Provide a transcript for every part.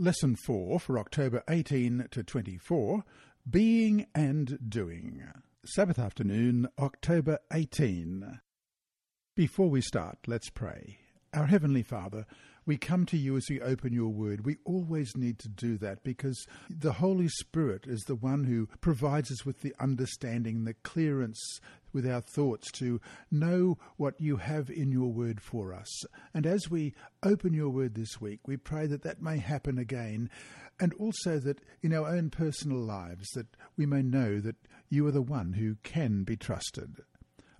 Lesson 4 for October 18 to 24 Being and Doing. Sabbath afternoon, October 18. Before we start, let's pray. Our Heavenly Father, we come to you as we open your word. We always need to do that because the Holy Spirit is the one who provides us with the understanding, the clearance with our thoughts to know what you have in your word for us. And as we open your word this week, we pray that that may happen again and also that in our own personal lives that we may know that you are the one who can be trusted.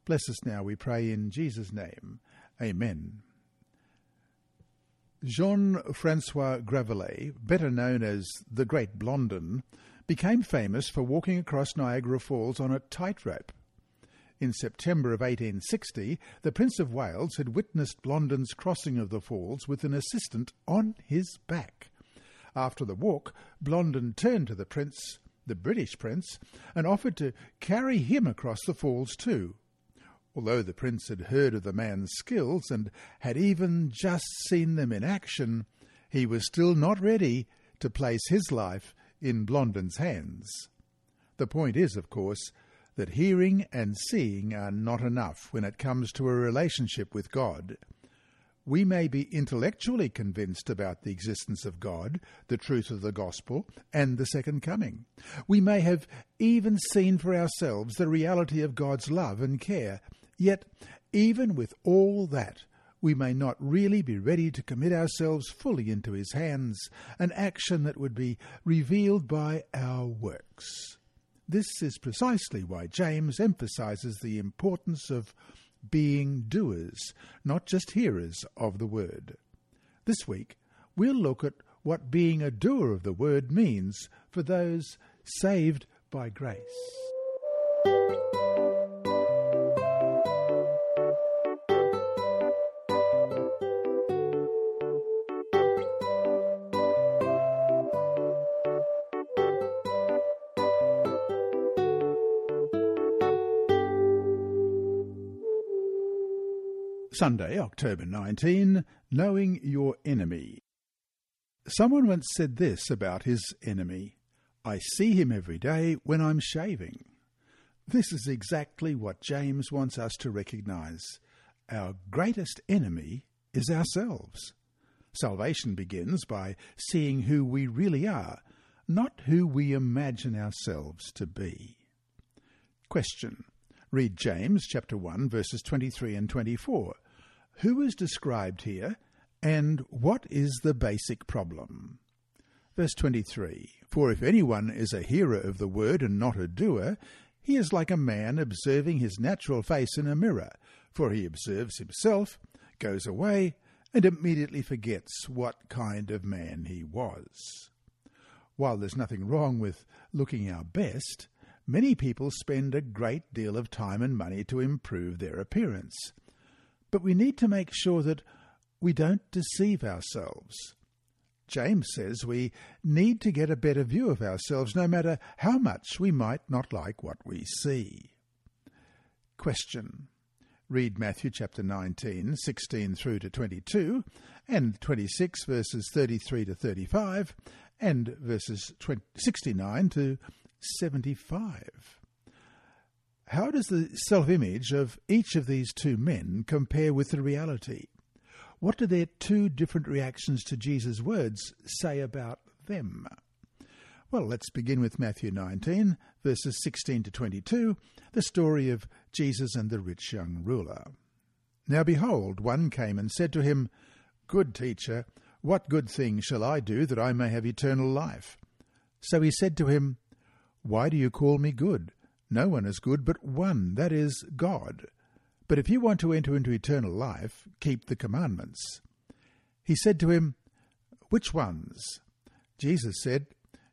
Bless us now, we pray in Jesus' name. Amen. Jean Francois Gravelet, better known as the Great Blondin, became famous for walking across Niagara Falls on a tightrope. In September of 1860, the Prince of Wales had witnessed Blondin's crossing of the falls with an assistant on his back. After the walk, Blondin turned to the Prince, the British Prince, and offered to carry him across the falls too. Although the prince had heard of the man's skills and had even just seen them in action, he was still not ready to place his life in Blondin's hands. The point is, of course, that hearing and seeing are not enough when it comes to a relationship with God. We may be intellectually convinced about the existence of God, the truth of the gospel, and the second coming. We may have even seen for ourselves the reality of God's love and care, Yet, even with all that, we may not really be ready to commit ourselves fully into his hands, an action that would be revealed by our works. This is precisely why James emphasizes the importance of being doers, not just hearers of the word. This week, we'll look at what being a doer of the word means for those saved by grace. Sunday, October 19, Knowing Your Enemy. Someone once said this about his enemy I see him every day when I'm shaving. This is exactly what James wants us to recognize. Our greatest enemy is ourselves. Salvation begins by seeing who we really are, not who we imagine ourselves to be. Question. Read James chapter 1 verses 23 and 24. Who is described here, and what is the basic problem? Verse 23 For if anyone is a hearer of the word and not a doer, he is like a man observing his natural face in a mirror, for he observes himself, goes away, and immediately forgets what kind of man he was. While there's nothing wrong with looking our best, many people spend a great deal of time and money to improve their appearance. But we need to make sure that we don't deceive ourselves. James says we need to get a better view of ourselves no matter how much we might not like what we see. Question. Read Matthew chapter 19, 16 through to 22, and 26 verses 33 to 35, and verses 20, 69 to 75. How does the self image of each of these two men compare with the reality? What do their two different reactions to Jesus' words say about them? Well, let's begin with Matthew 19, verses 16 to 22, the story of Jesus and the rich young ruler. Now behold, one came and said to him, Good teacher, what good thing shall I do that I may have eternal life? So he said to him, Why do you call me good? No one is good but one, that is, God. But if you want to enter into eternal life, keep the commandments. He said to him, Which ones? Jesus said,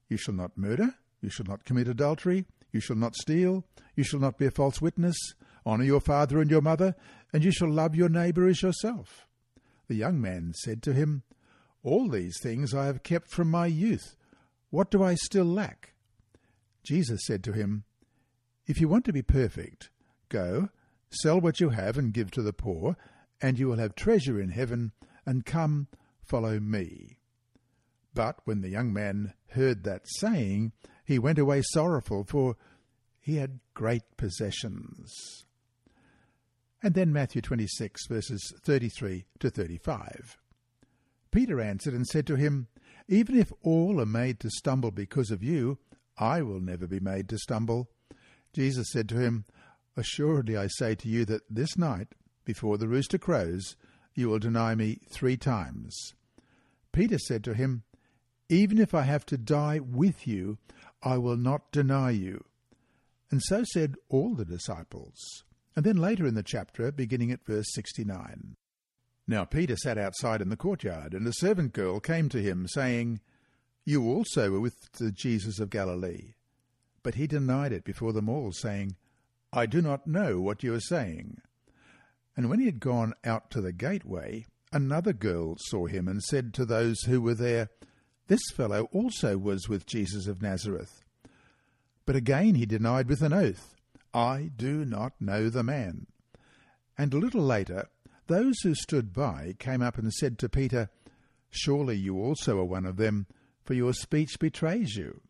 You shall not murder, you shall not commit adultery, you shall not steal, you shall not bear false witness, honour your father and your mother, and you shall love your neighbour as yourself. The young man said to him, All these things I have kept from my youth. What do I still lack? Jesus said to him, if you want to be perfect, go, sell what you have and give to the poor, and you will have treasure in heaven, and come, follow me. But when the young man heard that saying, he went away sorrowful, for he had great possessions. And then Matthew 26, verses 33 to 35. Peter answered and said to him, Even if all are made to stumble because of you, I will never be made to stumble. Jesus said to him, Assuredly I say to you that this night, before the rooster crows, you will deny me three times. Peter said to him, Even if I have to die with you, I will not deny you. And so said all the disciples. And then later in the chapter, beginning at verse 69. Now Peter sat outside in the courtyard, and a servant girl came to him, saying, You also were with the Jesus of Galilee. But he denied it before them all, saying, I do not know what you are saying. And when he had gone out to the gateway, another girl saw him and said to those who were there, This fellow also was with Jesus of Nazareth. But again he denied with an oath, I do not know the man. And a little later, those who stood by came up and said to Peter, Surely you also are one of them, for your speech betrays you.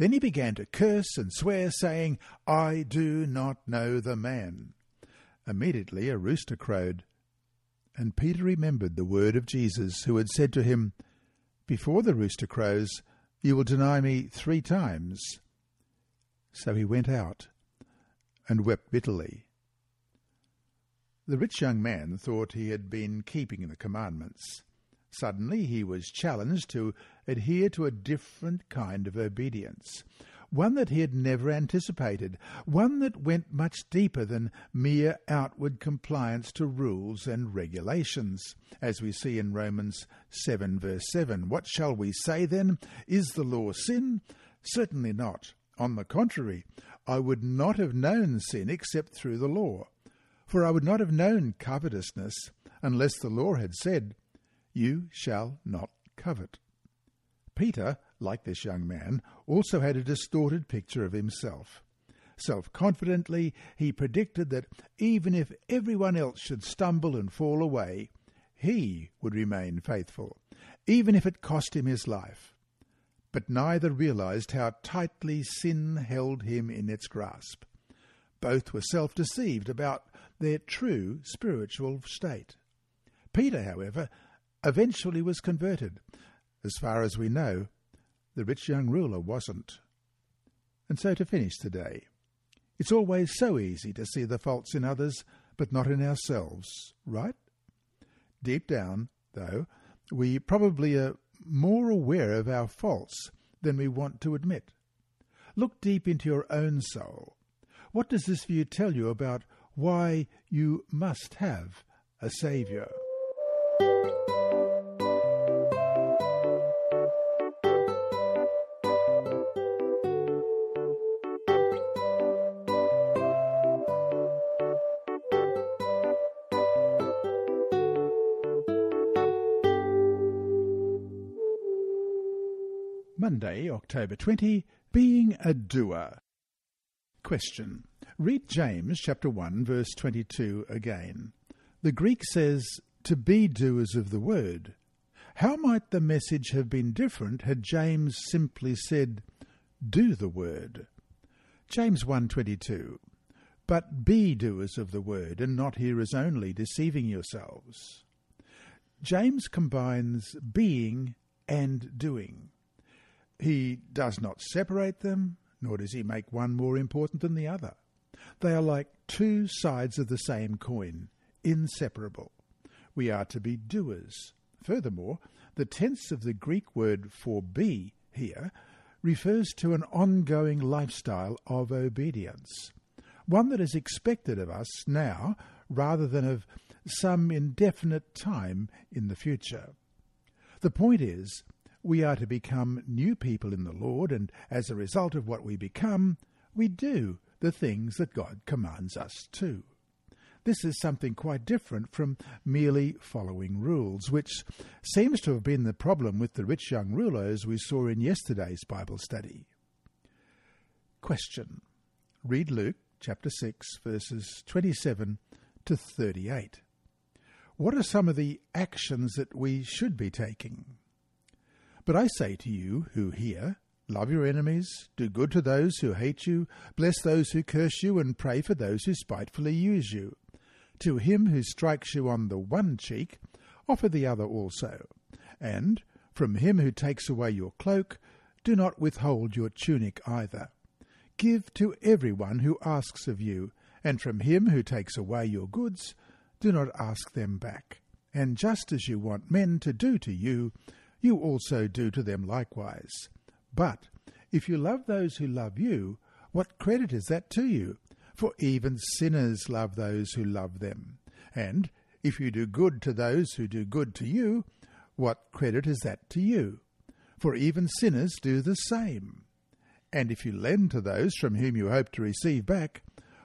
Then he began to curse and swear, saying, I do not know the man. Immediately a rooster crowed. And Peter remembered the word of Jesus, who had said to him, Before the rooster crows, you will deny me three times. So he went out and wept bitterly. The rich young man thought he had been keeping the commandments. Suddenly he was challenged to adhere to a different kind of obedience, one that he had never anticipated, one that went much deeper than mere outward compliance to rules and regulations, as we see in Romans 7 verse 7. What shall we say then? Is the law sin? Certainly not. On the contrary, I would not have known sin except through the law. For I would not have known covetousness unless the law had said, you shall not covet. Peter, like this young man, also had a distorted picture of himself. Self confidently, he predicted that even if everyone else should stumble and fall away, he would remain faithful, even if it cost him his life. But neither realized how tightly sin held him in its grasp. Both were self deceived about their true spiritual state. Peter, however, eventually was converted. As far as we know, the rich young ruler wasn't. And so to finish today, it's always so easy to see the faults in others, but not in ourselves, right? Deep down, though, we probably are more aware of our faults than we want to admit. Look deep into your own soul. What does this view tell you about why you must have a Saviour? October 20, Being a Doer. Question. Read James chapter 1 verse 22 again. The Greek says, to be doers of the word. How might the message have been different had James simply said, do the word? James 1.22 But be doers of the word, and not hearers only, deceiving yourselves. James combines being and doing. He does not separate them, nor does he make one more important than the other. They are like two sides of the same coin, inseparable. We are to be doers. Furthermore, the tense of the Greek word for be here refers to an ongoing lifestyle of obedience, one that is expected of us now rather than of some indefinite time in the future. The point is we are to become new people in the Lord, and as a result of what we become, we do the things that God commands us to. This is something quite different from merely following rules, which seems to have been the problem with the rich young ruler as we saw in yesterday's Bible study. Question. Read Luke chapter 6 verses 27 to 38. What are some of the actions that we should be taking? But I say to you who hear, Love your enemies, do good to those who hate you, bless those who curse you, and pray for those who spitefully use you. To him who strikes you on the one cheek, offer the other also. And from him who takes away your cloak, do not withhold your tunic either. Give to everyone who asks of you, and from him who takes away your goods, do not ask them back. And just as you want men to do to you, you also do to them likewise. But if you love those who love you, what credit is that to you? For even sinners love those who love them. And if you do good to those who do good to you, what credit is that to you? For even sinners do the same. And if you lend to those from whom you hope to receive back,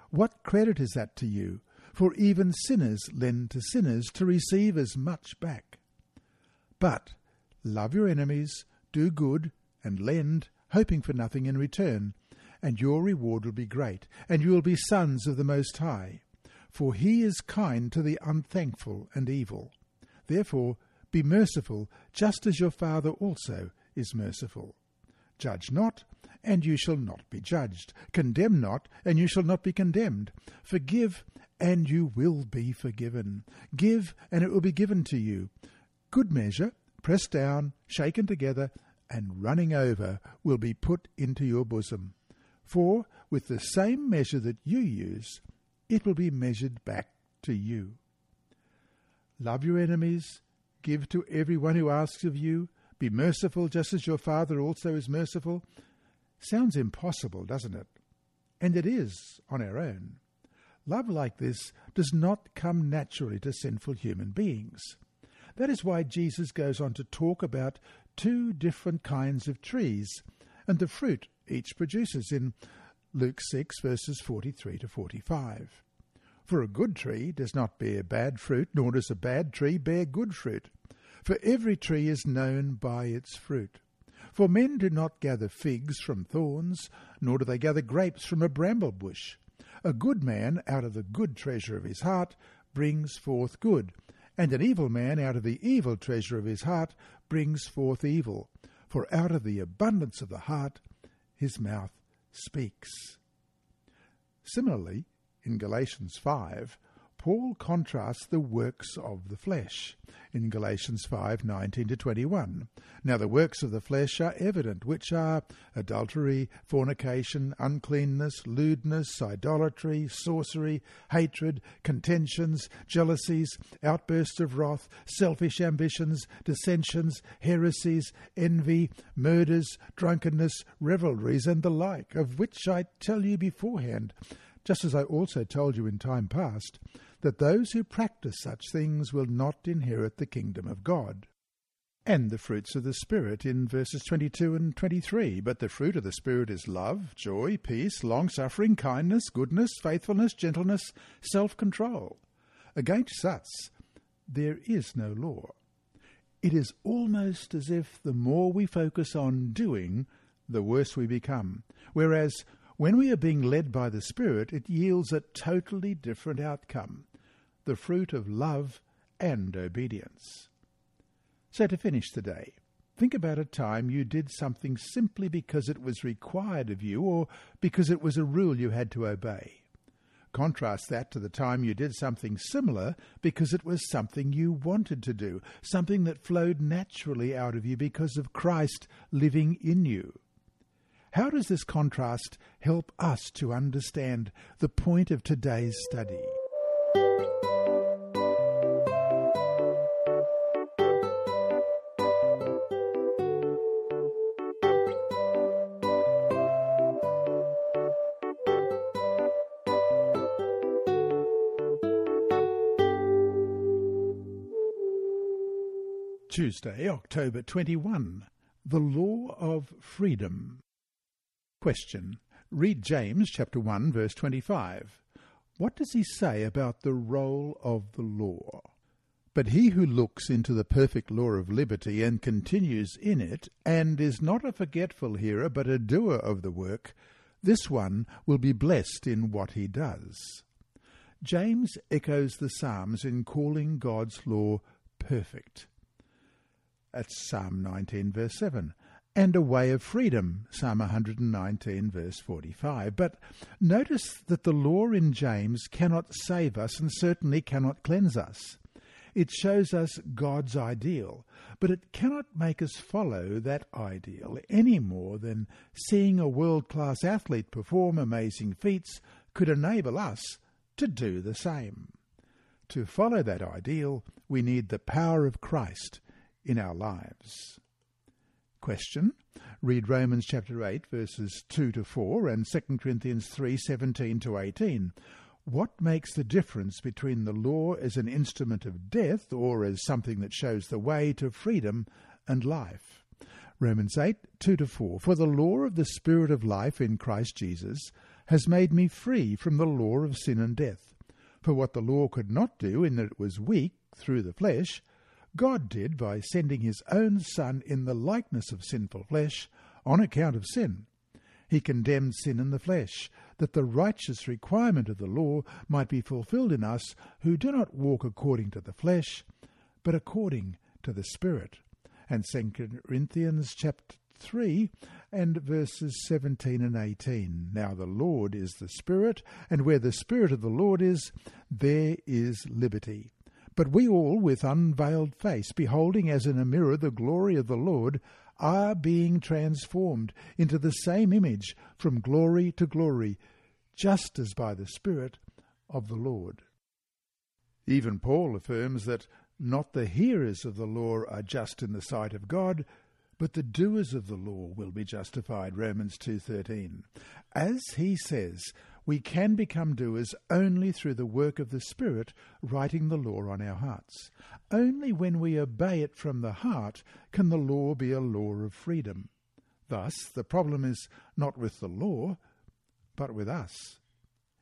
what credit is that to you? For even sinners lend to sinners to receive as much back. But love your enemies, do good, and lend, hoping for nothing in return, and your reward will be great, and you will be sons of the Most High. For he is kind to the unthankful and evil. Therefore be merciful, just as your Father also is merciful. Judge not, and you shall not be judged. Condemn not, and you shall not be condemned. Forgive, and you will be forgiven. Give, and it will be given to you. Good measure, pressed down, shaken together, and running over, will be put into your bosom. For with the same measure that you use, it will be measured back to you. Love your enemies, give to everyone who asks of you, be merciful just as your Father also is merciful. Sounds impossible, doesn't it? And it is on our own. Love like this does not come naturally to sinful human beings. That is why Jesus goes on to talk about two different kinds of trees and the fruit each produces in Luke 6 verses 43 to 45. For a good tree does not bear bad fruit, nor does a bad tree bear good fruit. For every tree is known by its fruit. For men do not gather figs from thorns, nor do they gather grapes from a bramble bush. A good man out of the good treasure of his heart brings forth good, and an evil man out of the evil treasure of his heart brings forth evil. For out of the abundance of the heart his mouth speaks. Similarly, in Galatians 5, Paul contrasts the works of the flesh in Galatians 5:19 to 21. Now the works of the flesh are evident, which are adultery, fornication, uncleanness, lewdness, idolatry, sorcery, hatred, contentions, jealousies, outbursts of wrath, selfish ambitions, dissensions, heresies, envy, murders, drunkenness, revelries, and the like, of which I tell you beforehand, just as I also told you in time past, that those who practice such things will not inherit the kingdom of God. And the fruits of the Spirit in verses 22 and 23. But the fruit of the Spirit is love, joy, peace, long suffering, kindness, goodness, faithfulness, gentleness, self control. Against such there is no law. It is almost as if the more we focus on doing, the worse we become. Whereas when we are being led by the Spirit, it yields a totally different outcome the fruit of love and obedience. So, to finish today, think about a time you did something simply because it was required of you or because it was a rule you had to obey. Contrast that to the time you did something similar because it was something you wanted to do, something that flowed naturally out of you because of Christ living in you. How does this contrast help us to understand the point of today's study? Tuesday, October 21. The Law of Freedom. Question. Read James chapter 1 verse 25. What does he say about the role of the law? But he who looks into the perfect law of liberty and continues in it, and is not a forgetful hearer but a doer of the work, this one will be blessed in what he does. James echoes the Psalms in calling God's law perfect. That's Psalm 19, verse 7. And a way of freedom, Psalm 119, verse 45. But notice that the law in James cannot save us and certainly cannot cleanse us. It shows us God's ideal, but it cannot make us follow that ideal any more than seeing a world class athlete perform amazing feats could enable us to do the same. To follow that ideal, we need the power of Christ in our lives. Question. Read Romans chapter 8 verses 2 to 4 and 2 Corinthians 3:17 to 18. What makes the difference between the law as an instrument of death or as something that shows the way to freedom and life? Romans 8, 2 to 4. For the law of the Spirit of life in Christ Jesus has made me free from the law of sin and death. For what the law could not do, in that it was weak through the flesh, God did by sending his own Son in the likeness of sinful flesh on account of sin. He condemned sin in the flesh, that the righteous requirement of the law might be fulfilled in us who do not walk according to the flesh, but according to the Spirit. And 2 Corinthians chapter 3 and verses 17 and 18. Now the Lord is the Spirit, and where the Spirit of the Lord is, there is liberty. But we all, with unveiled face, beholding as in a mirror the glory of the Lord, are being transformed into the same image from glory to glory, just as by the Spirit of the Lord. Even Paul affirms that not the hearers of the law are just in the sight of God, but the doers of the law will be justified Romans 2:13 as he says we can become doers only through the work of the spirit writing the law on our hearts only when we obey it from the heart can the law be a law of freedom thus the problem is not with the law but with us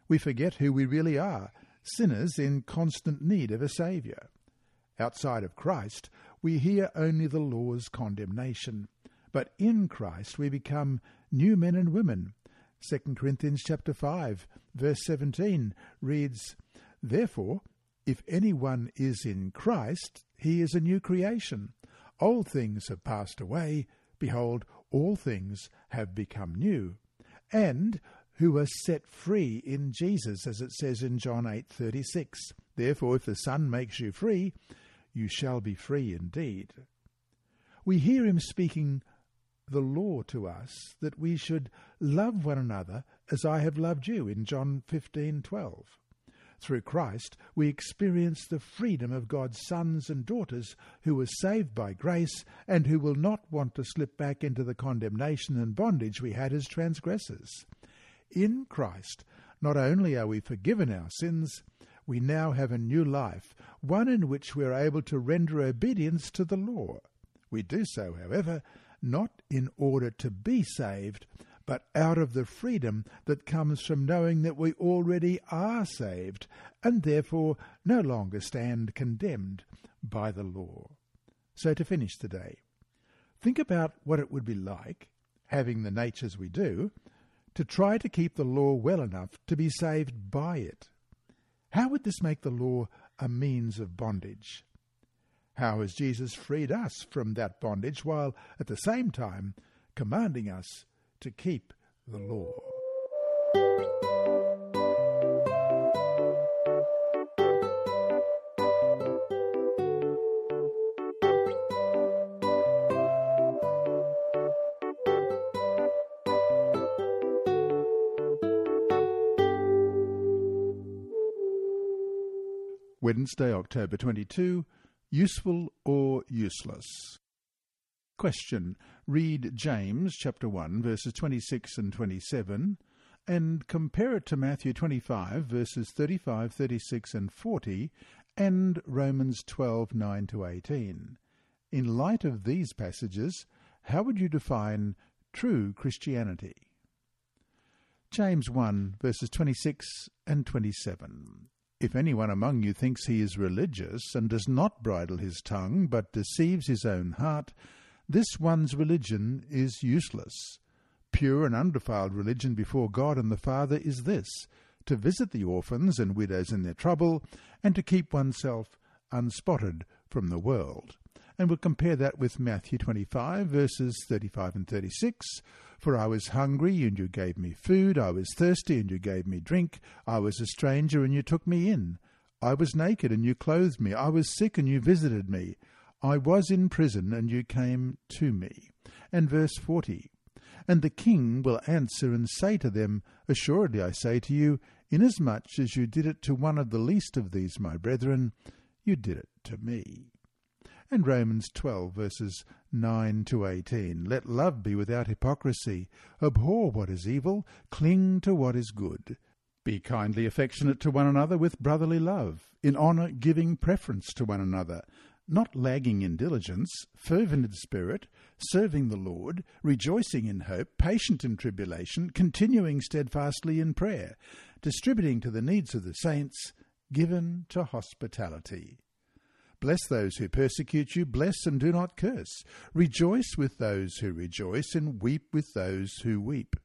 we forget who we really are sinners in constant need of a saviour outside of Christ we hear only the law's condemnation. But in Christ we become new men and women. 2 Corinthians chapter 5 verse 17 reads, Therefore, if anyone is in Christ, he is a new creation. Old things have passed away, behold, all things have become new. And who are set free in Jesus, as it says in John 8:36. Therefore, if the Son makes you free, you shall be free indeed. We hear him speaking the law to us that we should love one another as I have loved you in John 15:12. Through Christ, we experience the freedom of God's sons and daughters who are saved by grace and who will not want to slip back into the condemnation and bondage we had as transgressors. In Christ, not only are we forgiven our sins, we now have a new life, one in which we are able to render obedience to the law. We do so, however, not in order to be saved, but out of the freedom that comes from knowing that we already are saved, and therefore no longer stand condemned by the law. So to finish today, think about what it would be like, having the natures we do, to try to keep the law well enough to be saved by it. How would this make the law a means of bondage? How has Jesus freed us from that bondage while at the same time commanding us to keep the law? Wednesday, October 22, useful or useless? Question. Read James chapter 1 verses 26 and 27 and compare it to Matthew 25 verses 35, 36 and 40 and Romans 12, 9 to 18. In light of these passages, how would you define true Christianity? James 1 verses 26 and 27. If anyone among you thinks he is religious, and does not bridle his tongue, but deceives his own heart, this one's religion is useless. Pure and undefiled religion before God and the Father is this to visit the orphans and widows in their trouble, and to keep oneself unspotted from the world. And we'll compare that with Matthew 25, verses 35 and 36. For I was hungry, and you gave me food. I was thirsty, and you gave me drink. I was a stranger, and you took me in. I was naked, and you clothed me. I was sick, and you visited me. I was in prison, and you came to me. And verse 40 And the king will answer and say to them, Assuredly I say to you, inasmuch as you did it to one of the least of these my brethren, you did it to me and Romans 12, verses 9 to 18. Let love be without hypocrisy. Abhor what is evil, cling to what is good. Be kindly affectionate to one another with brotherly love, in honour giving preference to one another, not lagging in diligence, fervent in spirit, serving the Lord, rejoicing in hope, patient in tribulation, continuing steadfastly in prayer, distributing to the needs of the saints, given to hospitality. Bless those who persecute you, bless and do not curse. Rejoice with those who rejoice, and weep with those who weep.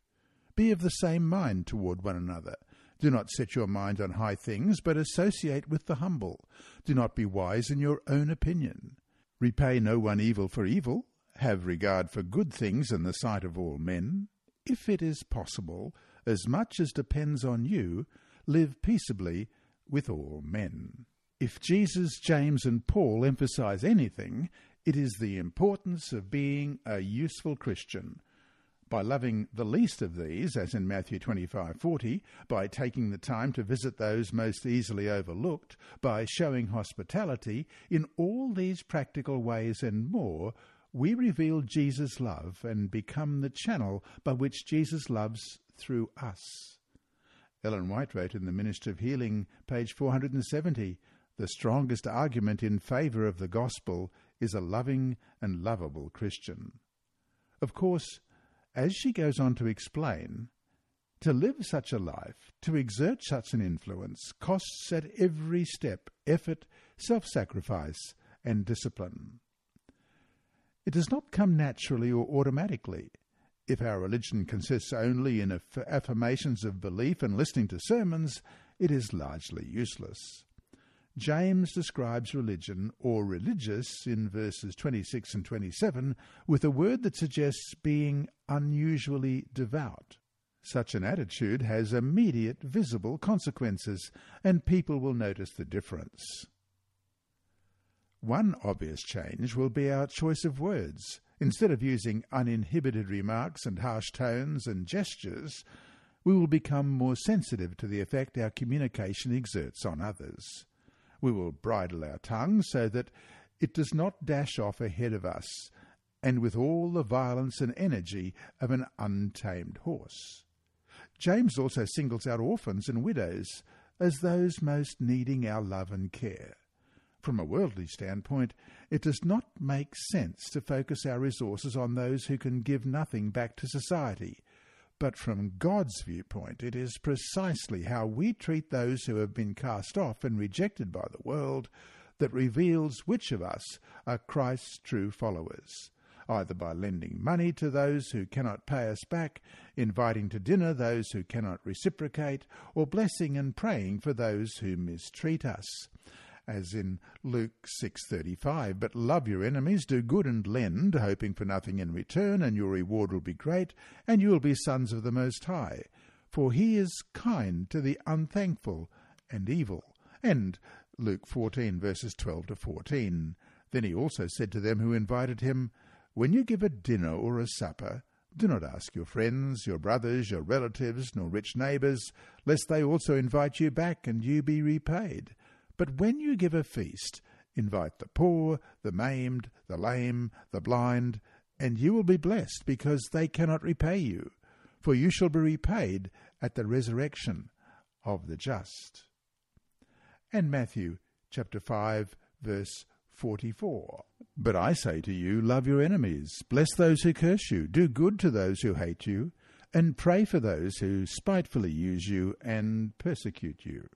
Be of the same mind toward one another. Do not set your mind on high things, but associate with the humble. Do not be wise in your own opinion. Repay no one evil for evil. Have regard for good things in the sight of all men. If it is possible, as much as depends on you, live peaceably with all men. If Jesus, James, and Paul emphasize anything, it is the importance of being a useful Christian. By loving the least of these, as in Matthew 25:40, by taking the time to visit those most easily overlooked, by showing hospitality, in all these practical ways and more, we reveal Jesus' love and become the channel by which Jesus loves through us. Ellen White wrote in The Ministry of Healing, page 470, the strongest argument in favour of the gospel is a loving and lovable Christian. Of course, as she goes on to explain, to live such a life, to exert such an influence, costs at every step effort, self sacrifice, and discipline. It does not come naturally or automatically. If our religion consists only in affirmations of belief and listening to sermons, it is largely useless. James describes religion, or religious, in verses 26 and 27, with a word that suggests being unusually devout. Such an attitude has immediate visible consequences, and people will notice the difference. One obvious change will be our choice of words. Instead of using uninhibited remarks and harsh tones and gestures, we will become more sensitive to the effect our communication exerts on others. We will bridle our tongue so that it does not dash off ahead of us, and with all the violence and energy of an untamed horse. James also singles out orphans and widows as those most needing our love and care. From a worldly standpoint, it does not make sense to focus our resources on those who can give nothing back to society, but from God's viewpoint, it is precisely how we treat those who have been cast off and rejected by the world that reveals which of us are Christ's true followers, either by lending money to those who cannot pay us back, inviting to dinner those who cannot reciprocate, or blessing and praying for those who mistreat us as in Luke 6:35 but love your enemies do good and lend hoping for nothing in return and your reward will be great and you will be sons of the most high. For he is kind to the unthankful and evil. And Luke 14 verses 12 to 14 then he also said to them who invited him when you give a dinner or a supper do not ask your friends, your brothers, your relatives, nor rich neighbours, lest they also invite you back and you be repaid. But when you give a feast, invite the poor, the maimed, the lame, the blind, and you will be blessed, because they cannot repay you, for you shall be repaid at the resurrection of the just. And Matthew chapter 5, verse 44. But I say to you, love your enemies, bless those who curse you, do good to those who hate you, and pray for those who spitefully use you and persecute you.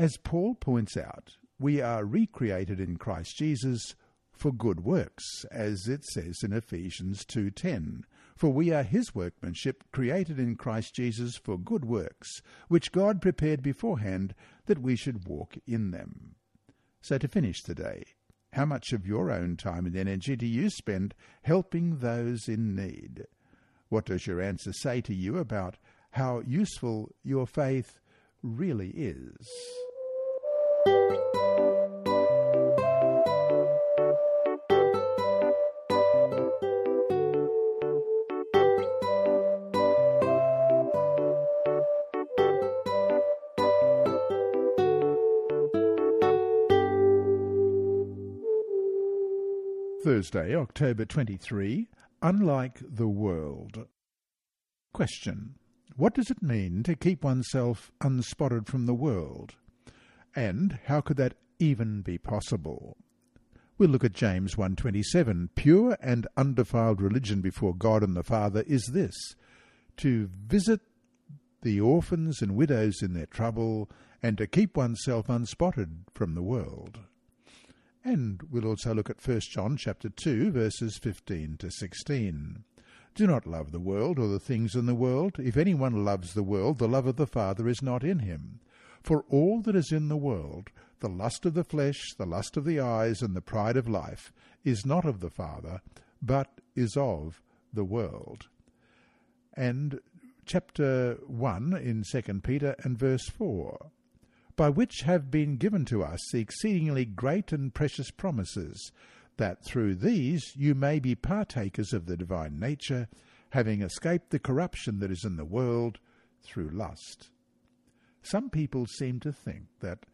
As Paul points out, we are recreated in Christ Jesus for good works, as it says in Ephesians 2:10. For we are his workmanship, created in Christ Jesus for good works, which God prepared beforehand that we should walk in them. So to finish today, How much of your own time and energy do you spend helping those in need? What does your answer say to you about how useful your faith really is? Thursday, October 23, Unlike the World. Question. What does it mean to keep oneself unspotted from the world? And how could that even be possible? We'll look at James 1.27. Pure and undefiled religion before God and the Father is this, to visit the orphans and widows in their trouble, and to keep oneself unspotted from the world. And we'll also look at 1 John chapter 2 verses 15 to 16. Do not love the world or the things in the world. If anyone loves the world, the love of the Father is not in him. For all that is in the world, the lust of the flesh, the lust of the eyes, and the pride of life, is not of the Father, but is of the world. And chapter 1 in 2 Peter and verse 4 by which have been given to us the exceedingly great and precious promises, that through these you may be partakers of the divine nature, having escaped the corruption that is in the world through lust. Some people seem to think that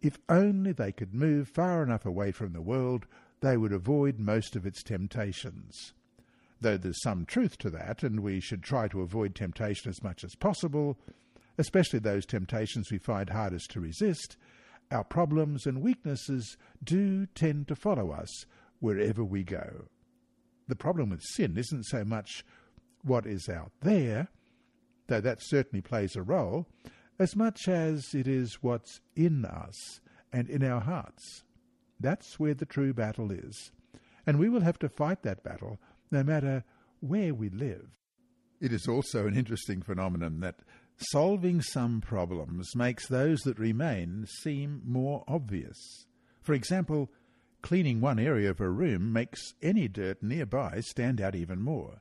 if only they could move far enough away from the world, they would avoid most of its temptations. Though there's some truth to that, and we should try to avoid temptation as much as possible, especially those temptations we find hardest to resist, our problems and weaknesses do tend to follow us wherever we go. The problem with sin isn't so much what is out there, though that certainly plays a role, as much as it is what's in us and in our hearts. That's where the true battle is. And we will have to fight that battle no matter where we live. It is also an interesting phenomenon that solving some problems makes those that remain seem more obvious. For example, cleaning one area of a room makes any dirt nearby stand out even more.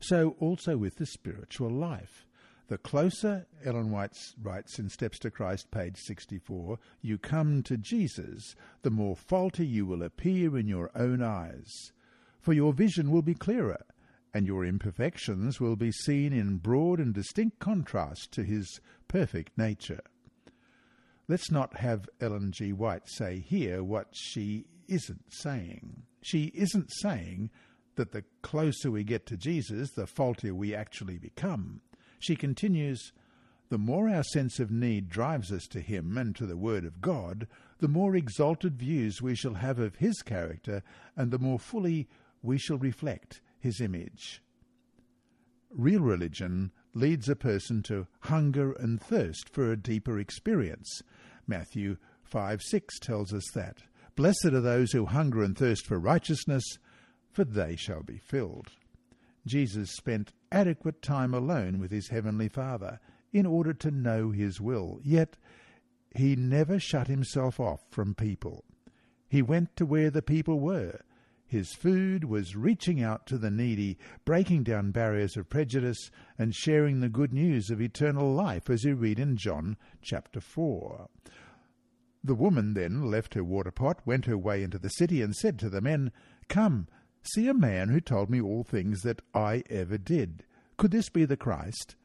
So also with the spiritual life. The closer, Ellen White writes in Steps to Christ, page 64, you come to Jesus, the more faulty you will appear in your own eyes. For your vision will be clearer, and your imperfections will be seen in broad and distinct contrast to his perfect nature. Let's not have Ellen G. White say here what she isn't saying. She isn't saying that the closer we get to Jesus, the faultier we actually become. She continues, the more our sense of need drives us to Him and to the Word of God, the more exalted views we shall have of His character, and the more fully we shall reflect his image. Real religion leads a person to hunger and thirst for a deeper experience. Matthew 5 6 tells us that. Blessed are those who hunger and thirst for righteousness, for they shall be filled. Jesus spent adequate time alone with his heavenly Father in order to know his will, yet he never shut himself off from people. He went to where the people were, his food was reaching out to the needy, breaking down barriers of prejudice, and sharing the good news of eternal life, as we read in John chapter 4. The woman then left her water pot, went her way into the city, and said to the men, Come, see a man who told me all things that I ever did. Could this be the Christ?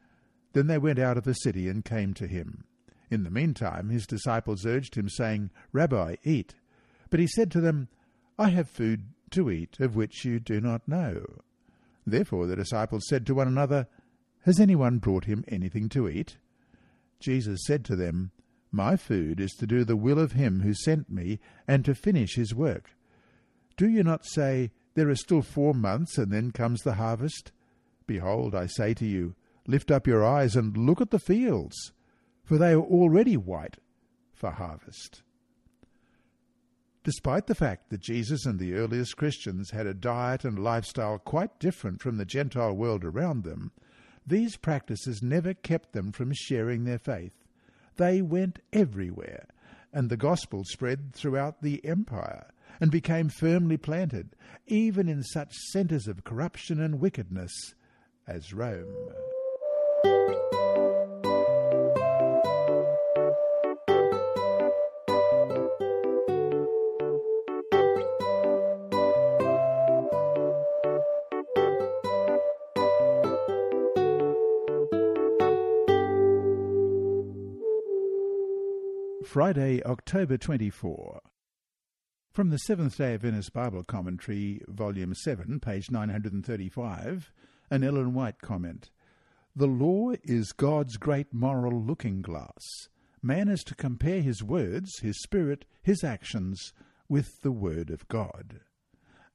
Then they went out of the city and came to him. In the meantime his disciples urged him, saying, Rabbi, eat. But he said to them, I have food to eat of which you do not know. Therefore the disciples said to one another, Has anyone brought him anything to eat? Jesus said to them, My food is to do the will of him who sent me, and to finish his work. Do you not say, There are still four months, and then comes the harvest? Behold, I say to you, Lift up your eyes and look at the fields, for they are already white for harvest. Despite the fact that Jesus and the earliest Christians had a diet and lifestyle quite different from the Gentile world around them, these practices never kept them from sharing their faith. They went everywhere, and the gospel spread throughout the empire. And became firmly planted, even in such centres of corruption and wickedness as Rome. Friday, October 24. From the Seventh day Adventist Bible Commentary, Volume 7, page 935, an Ellen White comment. The law is God's great moral looking glass. Man is to compare his words, his spirit, his actions with the Word of God.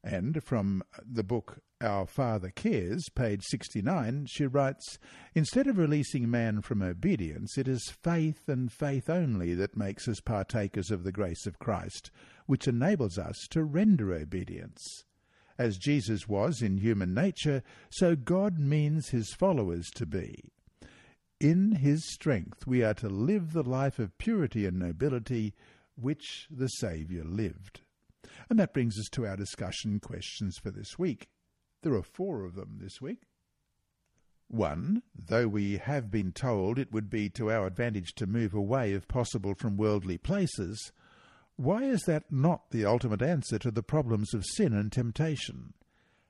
And from the book Our Father Cares, page 69, she writes Instead of releasing man from obedience, it is faith and faith only that makes us partakers of the grace of Christ, which enables us to render obedience. As Jesus was in human nature, so God means his followers to be. In his strength we are to live the life of purity and nobility which the Saviour lived. And that brings us to our discussion questions for this week. There are four of them this week. One, though we have been told it would be to our advantage to move away, if possible, from worldly places, why is that not the ultimate answer to the problems of sin and temptation?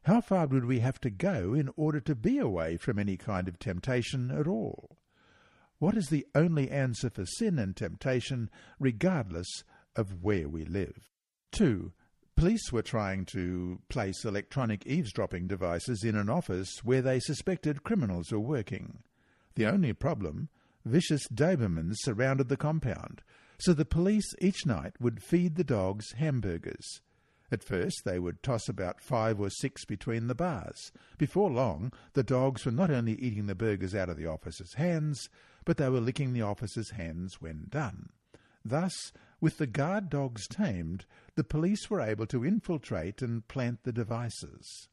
How far would we have to go in order to be away from any kind of temptation at all? What is the only answer for sin and temptation, regardless of where we live? 2. Police were trying to place electronic eavesdropping devices in an office where they suspected criminals were working. The only problem, vicious Dobermans surrounded the compound, so the police each night would feed the dogs hamburgers. At first they would toss about five or six between the bars. Before long, the dogs were not only eating the burgers out of the officers' hands, but they were licking the officers' hands when done. Thus, with the guard dogs tamed, the police were able to infiltrate and plant the devices.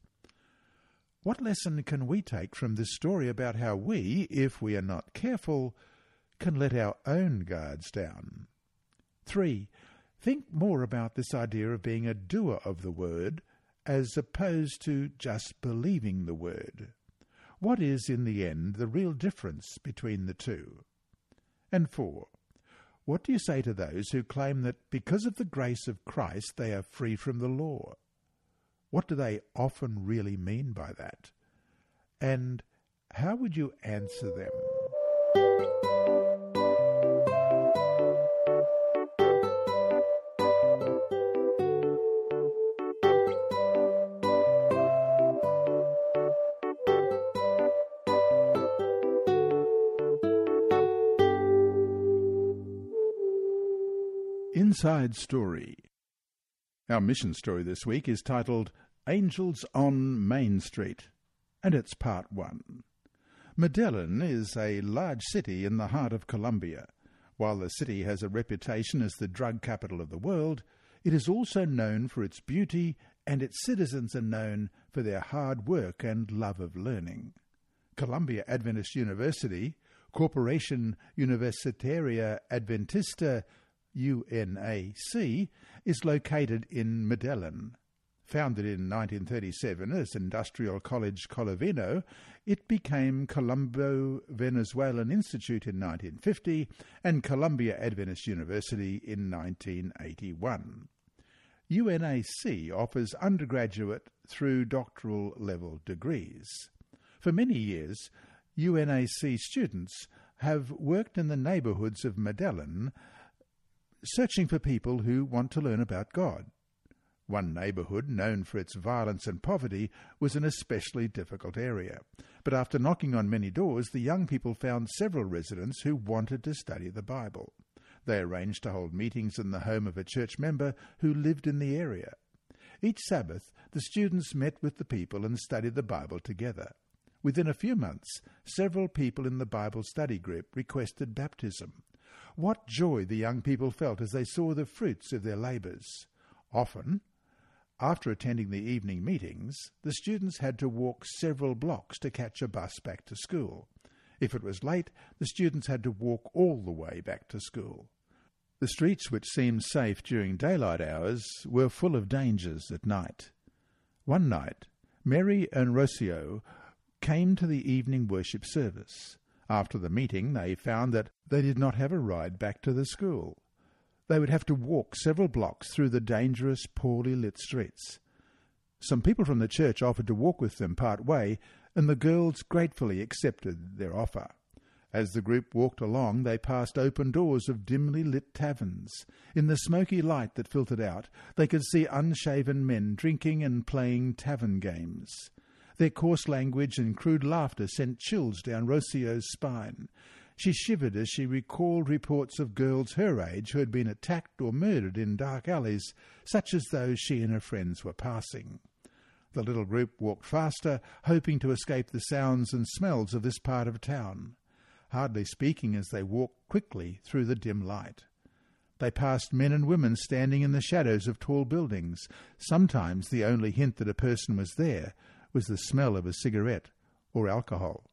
What lesson can we take from this story about how we, if we are not careful, can let our own guards down? 3. Think more about this idea of being a doer of the word as opposed to just believing the word. What is, in the end, the real difference between the two? And 4. What do you say to those who claim that because of the grace of Christ they are free from the law? What do they often really mean by that? And how would you answer them? Inside Story. Our mission story this week is titled Angels on Main Street, and it's part one. Medellin is a large city in the heart of Colombia. While the city has a reputation as the drug capital of the world, it is also known for its beauty, and its citizens are known for their hard work and love of learning. Colombia Adventist University, Corporation Universitaria Adventista UNAC, is located in Medellin. Founded in 1937 as Industrial College Colovino, it became Colombo Venezuelan Institute in 1950 and Colombia Adventist University in 1981. UNAC offers undergraduate through doctoral level degrees. For many years, UNAC students have worked in the neighbourhoods of Medellin searching for people who want to learn about God. One neighbourhood, known for its violence and poverty, was an especially difficult area. But after knocking on many doors, the young people found several residents who wanted to study the Bible. They arranged to hold meetings in the home of a church member who lived in the area. Each Sabbath, the students met with the people and studied the Bible together. Within a few months, several people in the Bible study group requested baptism. What joy the young people felt as they saw the fruits of their labours. Often, after attending the evening meetings, the students had to walk several blocks to catch a bus back to school. If it was late, the students had to walk all the way back to school. The streets which seemed safe during daylight hours were full of dangers at night. One night, Mary and Rocio came to the evening worship service. After the meeting, they found that they did not have a ride back to the school. They would have to walk several blocks through the dangerous, poorly lit streets. Some people from the church offered to walk with them part way, and the girls gratefully accepted their offer. As the group walked along, they passed open doors of dimly lit taverns. In the smoky light that filtered out, they could see unshaven men drinking and playing tavern games. Their coarse language and crude laughter sent chills down Rocio's spine. She shivered as she recalled reports of girls her age who had been attacked or murdered in dark alleys, such as those she and her friends were passing. The little group walked faster, hoping to escape the sounds and smells of this part of town hardly speaking as they walked quickly through the dim light. They passed men and women standing in the shadows of tall buildings. Sometimes the only hint that a person was there was the smell of a cigarette or alcohol.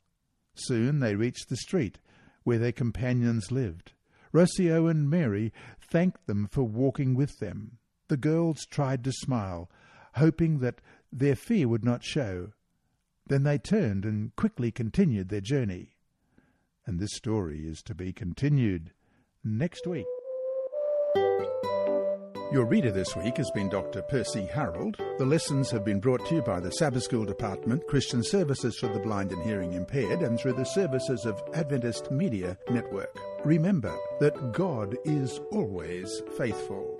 Soon they reached the street where their companions lived. Rocio and Mary thanked them for walking with them. The girls tried to smile, hoping that their fear would not show. Then they turned and quickly continued their journey and this story is to be continued next week. Your reader this week has been Dr. Percy Harold. The lessons have been brought to you by the Sabbath School Department, Christian Services for the Blind and Hearing Impaired, and through the services of Adventist Media Network. Remember that God is always faithful.